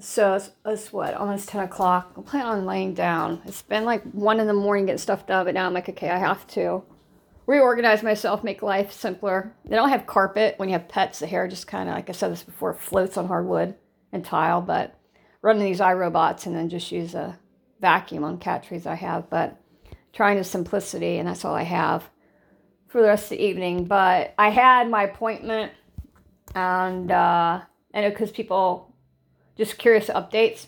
So it's, it's what, almost 10 o'clock. I'm planning on laying down. It's been like 1 in the morning getting stuff done, but now I'm like, okay, I have to reorganize myself, make life simpler. They don't have carpet. When you have pets, the hair just kind of, like I said this before, floats on hardwood and tile. But running these iRobots and then just use a vacuum on cat trees I have. But trying to simplicity, and that's all I have for the rest of the evening. But I had my appointment, and uh, I know because people just curious updates.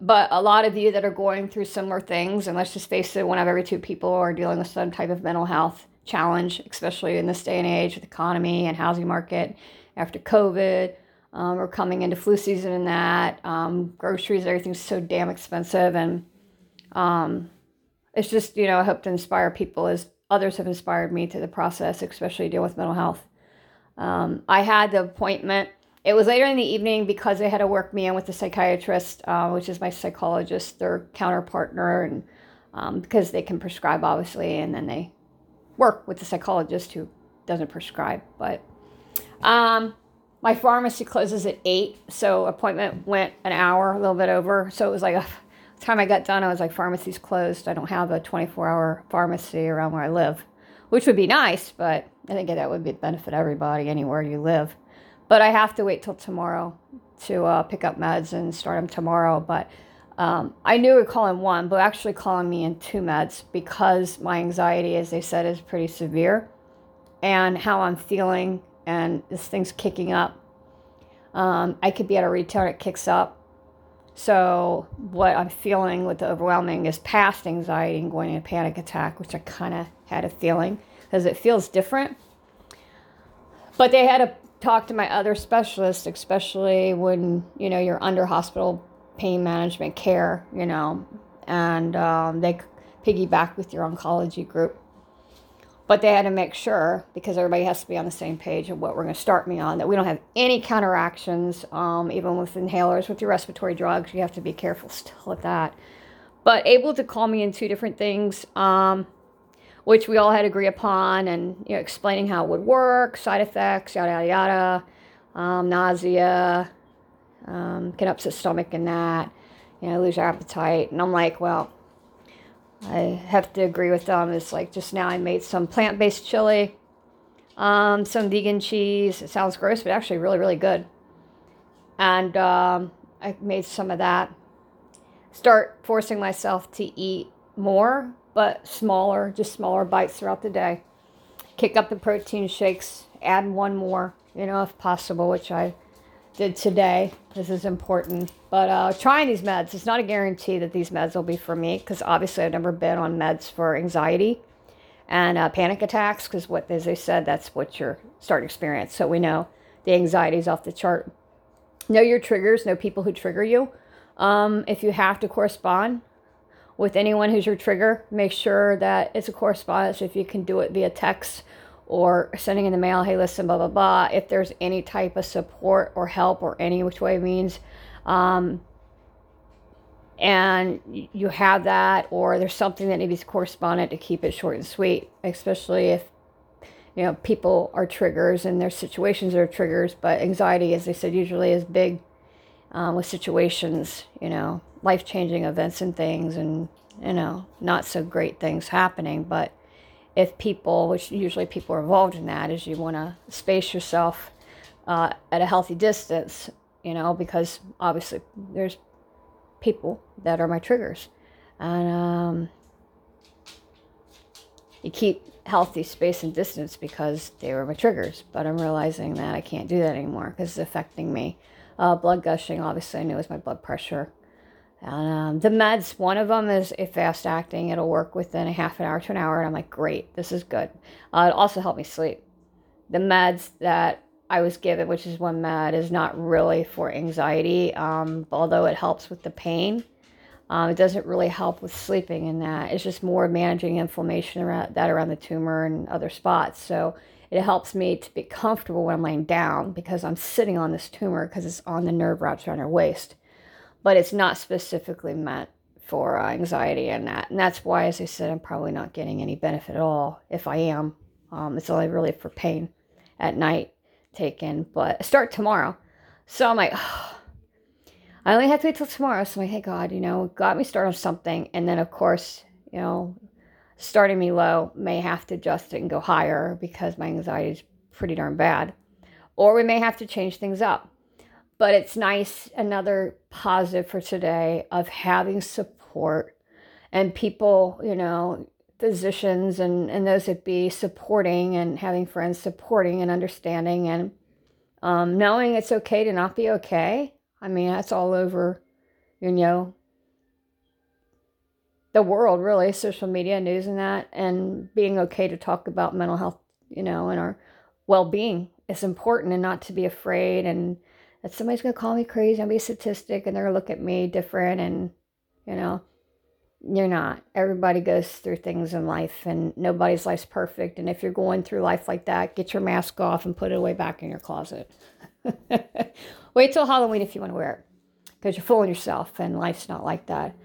But a lot of you that are going through similar things, and let's just face it, one of every two people are dealing with some type of mental health challenge, especially in this day and age with economy and housing market after COVID. Um, we're coming into flu season and that. Um, groceries, everything's so damn expensive. And um, it's just, you know, I hope to inspire people as others have inspired me to the process, especially deal with mental health. Um, I had the appointment. It was later in the evening because they had to work me in with the psychiatrist, uh, which is my psychologist, their counterpartner, and um, because they can prescribe, obviously, and then they work with the psychologist who doesn't prescribe. But um, my pharmacy closes at eight, so appointment went an hour, a little bit over. So it was like a time I got done, I was like, pharmacy's closed. I don't have a 24 hour pharmacy around where I live, which would be nice, but I think that would be benefit everybody anywhere you live. But I have to wait till tomorrow to uh, pick up meds and start them tomorrow. But um, I knew we were calling one, but actually calling me in two meds because my anxiety, as they said, is pretty severe, and how I'm feeling, and this thing's kicking up. Um, I could be at a retail and it kicks up. So what I'm feeling with the overwhelming is past anxiety and going into panic attack, which I kind of had a feeling because it feels different. But they had to talk to my other specialists, especially when you know you're under hospital pain management care, you know, and um, they piggyback with your oncology group. But they had to make sure, because everybody has to be on the same page of what we're going to start me on, that we don't have any counteractions, um, even with inhalers, with your respiratory drugs. You have to be careful still with that. But able to call me in two different things, um, which we all had to agree upon, and you know, explaining how it would work, side effects, yada yada yada, um, nausea, um, can upset stomach and that, you know, lose your appetite. And I'm like, well, I have to agree with them. It's like just now I made some plant based chili, um, some vegan cheese. It sounds gross, but actually really, really good. And um, I made some of that. Start forcing myself to eat more, but smaller, just smaller bites throughout the day. Kick up the protein shakes, add one more, you know, if possible, which I did today. This is important. But uh, trying these meds, it's not a guarantee that these meds will be for me because obviously I've never been on meds for anxiety and uh, panic attacks because what as they said that's what your start experience. So we know the anxiety is off the chart. Know your triggers. Know people who trigger you. Um, if you have to correspond with anyone who's your trigger, make sure that it's a correspondence. If you can do it via text or sending in the mail, hey, listen, blah, blah, blah. If there's any type of support or help or any which way means, um, and you have that, or there's something that needs correspondent to keep it short and sweet, especially if you know people are triggers and their situations are triggers. But anxiety, as they said, usually is big um, with situations, you know, life changing events and things, and you know, not so great things happening, but if people, which usually people are involved in that, is you want to space yourself uh, at a healthy distance, you know, because obviously there's people that are my triggers. And um, you keep healthy space and distance because they were my triggers. But I'm realizing that I can't do that anymore because it's affecting me. Uh, blood gushing, obviously, I knew it was my blood pressure. Um, the meds, one of them is a fast acting. It'll work within a half an hour to an hour. And I'm like, great, this is good. Uh, it also helped me sleep. The meds that I was given, which is one med, is not really for anxiety, um, although it helps with the pain. Um, it doesn't really help with sleeping in that. It's just more managing inflammation around that around the tumor and other spots. So it helps me to be comfortable when I'm laying down because I'm sitting on this tumor because it's on the nerve roots around your waist but it's not specifically meant for uh, anxiety and that. And that's why, as I said, I'm probably not getting any benefit at all. If I am, um, it's only really for pain at night taken. But start tomorrow, so I'm like, oh. I only have to wait till tomorrow. So I'm like, hey, God, you know, got me started on something. And then, of course, you know, starting me low may have to adjust it and go higher because my anxiety is pretty darn bad. Or we may have to change things up. But it's nice, another positive for today of having support and people, you know, physicians and, and those that be supporting and having friends supporting and understanding and um, knowing it's okay to not be okay. I mean, that's all over, you know, the world, really, social media, news, and that, and being okay to talk about mental health, you know, and our well being is important and not to be afraid and that somebody's going to call me crazy and be a statistic and they're going to look at me different and, you know, you're not. Everybody goes through things in life and nobody's life's perfect. And if you're going through life like that, get your mask off and put it away back in your closet. Wait till Halloween if you want to wear it because you're fooling yourself and life's not like that.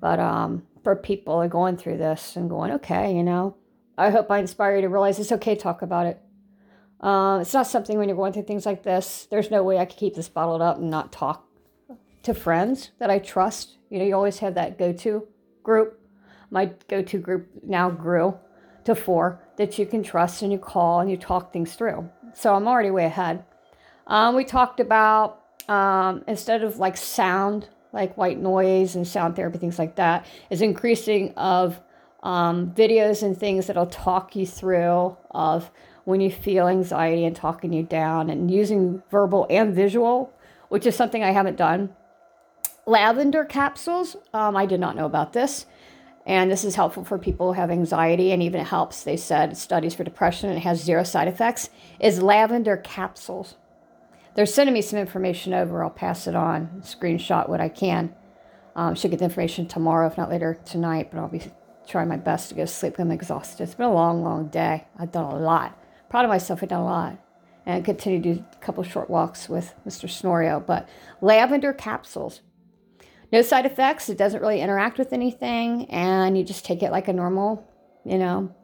But um, for people are going through this and going, okay, you know, I hope I inspire you to realize it's okay to talk about it. Uh, it's not something when you're going through things like this, there's no way I could keep this bottled up and not talk to friends that I trust. You know, you always have that go to group. My go to group now grew to four that you can trust and you call and you talk things through. So I'm already way ahead. Um, we talked about um, instead of like sound, like white noise and sound therapy, things like that, is increasing of um, videos and things that'll talk you through of when you feel anxiety and talking you down and using verbal and visual, which is something I haven't done lavender capsules. Um, I did not know about this. And this is helpful for people who have anxiety and even it helps, they said, studies for depression and it has zero side effects, is lavender capsules. They're sending me some information over. I'll pass it on, screenshot what I can. Um, should get the information tomorrow, if not later tonight, but I'll be trying my best to go to sleep. I'm exhausted. It's been a long, long day. I've done a lot. Proud of myself, I've done a lot. And I continue to do a couple short walks with Mr. Snorio. But lavender capsules, no side effects. It doesn't really interact with anything, and you just take it like a normal, you know,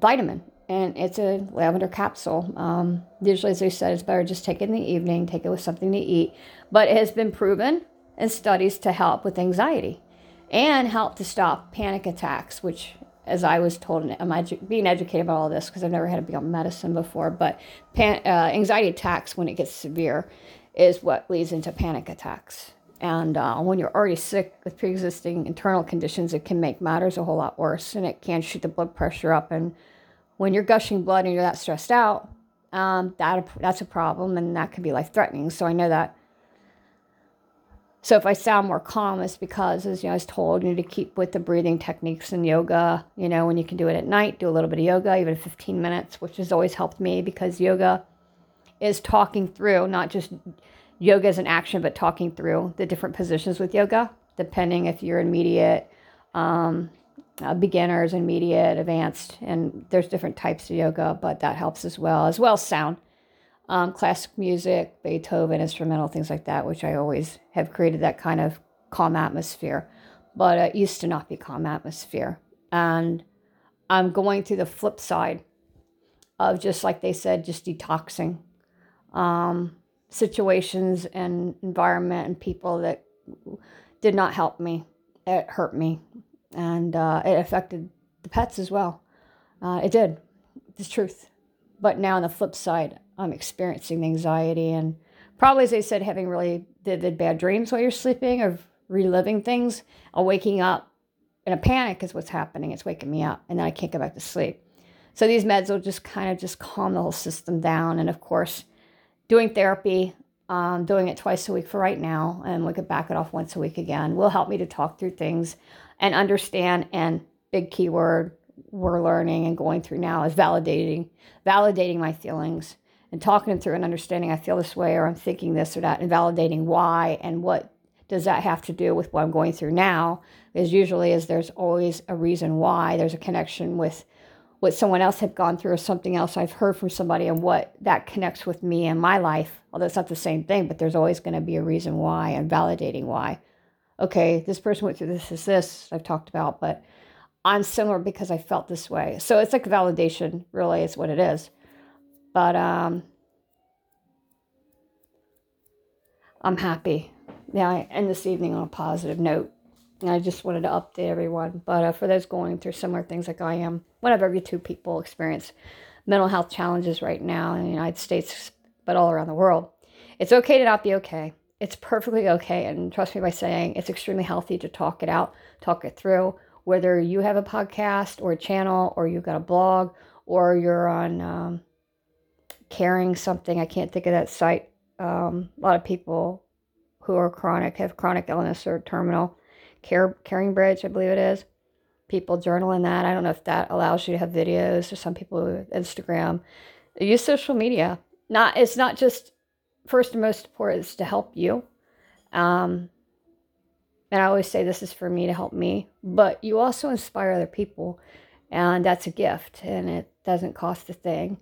vitamin. And it's a lavender capsule. Um, usually, as I said, it's better just take it in the evening, take it with something to eat. But it has been proven in studies to help with anxiety and help to stop panic attacks, which, as I was told, I'm edu- being educated about all this because I've never had to be on medicine before, but pan- uh, anxiety attacks, when it gets severe, is what leads into panic attacks. And uh, when you're already sick with pre existing internal conditions, it can make matters a whole lot worse and it can shoot the blood pressure up. And when you're gushing blood and you're that stressed out, um, that, that's a problem and that can be life threatening. So I know that. So if I sound more calm, it's because, as you know, I was told, you need to keep with the breathing techniques and yoga. You know, when you can do it at night, do a little bit of yoga, even 15 minutes, which has always helped me because yoga is talking through, not just yoga is an action, but talking through the different positions with yoga, depending if you're immediate, um, uh, beginners, intermediate, advanced, and there's different types of yoga, but that helps as well, as well as sound. Um, classic music, Beethoven, instrumental, things like that, which I always have created that kind of calm atmosphere. But it used to not be calm atmosphere. And I'm going through the flip side of just like they said, just detoxing. Um, situations and environment and people that did not help me. It hurt me, and uh, it affected the pets as well. Uh, it did. It's truth. But now on the flip side, I'm experiencing the anxiety and probably, as they said, having really vivid bad dreams while you're sleeping or reliving things. Or waking up in a panic is what's happening. It's waking me up, and then I can't go back to sleep. So these meds will just kind of just calm the whole system down. And of course, doing therapy, um, doing it twice a week for right now, and we could back it off once a week again, will help me to talk through things and understand. And big keyword we're learning and going through now is validating, validating my feelings and talking through and understanding I feel this way or I'm thinking this or that and validating why and what does that have to do with what I'm going through now? Is usually is there's always a reason why there's a connection with what someone else had gone through or something else I've heard from somebody and what that connects with me and my life. Although it's not the same thing, but there's always going to be a reason why and validating why. Okay, this person went through this, is this I've talked about, but I'm similar because I felt this way. So it's like validation, really, is what it is. But um, I'm happy. yeah, I end this evening on a positive note. And I just wanted to update everyone. But uh, for those going through similar things like I am, one of every two people experience mental health challenges right now in the United States, but all around the world. It's okay to not be okay. It's perfectly okay. And trust me by saying it's extremely healthy to talk it out, talk it through, whether you have a podcast or a channel or you've got a blog or you're on um, caring something. I can't think of that site. Um, a lot of people who are chronic have chronic illness or terminal care CaringBridge i believe it is people journal in that i don't know if that allows you to have videos or some people instagram use social media not it's not just first and most important is to help you. Um, and i always say this is for me to help me but you also inspire other people and that's a gift and it doesn't cost a thing.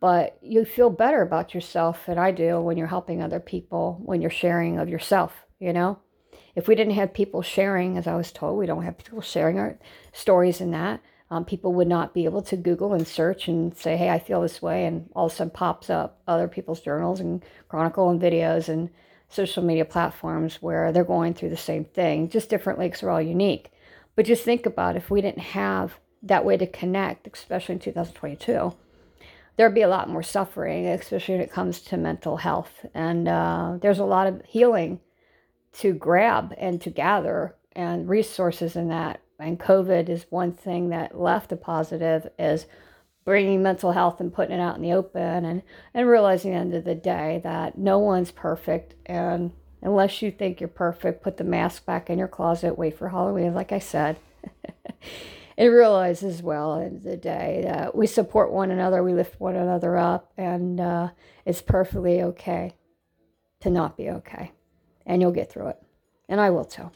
But you feel better about yourself and i do when you're helping other people when you're sharing of yourself you know? If we didn't have people sharing as i was told we don't have people sharing our stories in that um, people would not be able to google and search and say hey i feel this way and all of a sudden pops up other people's journals and chronicle and videos and social media platforms where they're going through the same thing just differently because we're all unique but just think about if we didn't have that way to connect especially in 2022 there'd be a lot more suffering, especially when it comes to mental health. And uh, there's a lot of healing to grab and to gather and resources in that. And COVID is one thing that left a positive is bringing mental health and putting it out in the open and, and realizing at the end of the day that no one's perfect. And unless you think you're perfect, put the mask back in your closet, wait for Halloween, like I said. and realize as well at the end of the day that we support one another, we lift one another up, and uh, it's perfectly okay to not be okay. And you'll get through it. And I will too.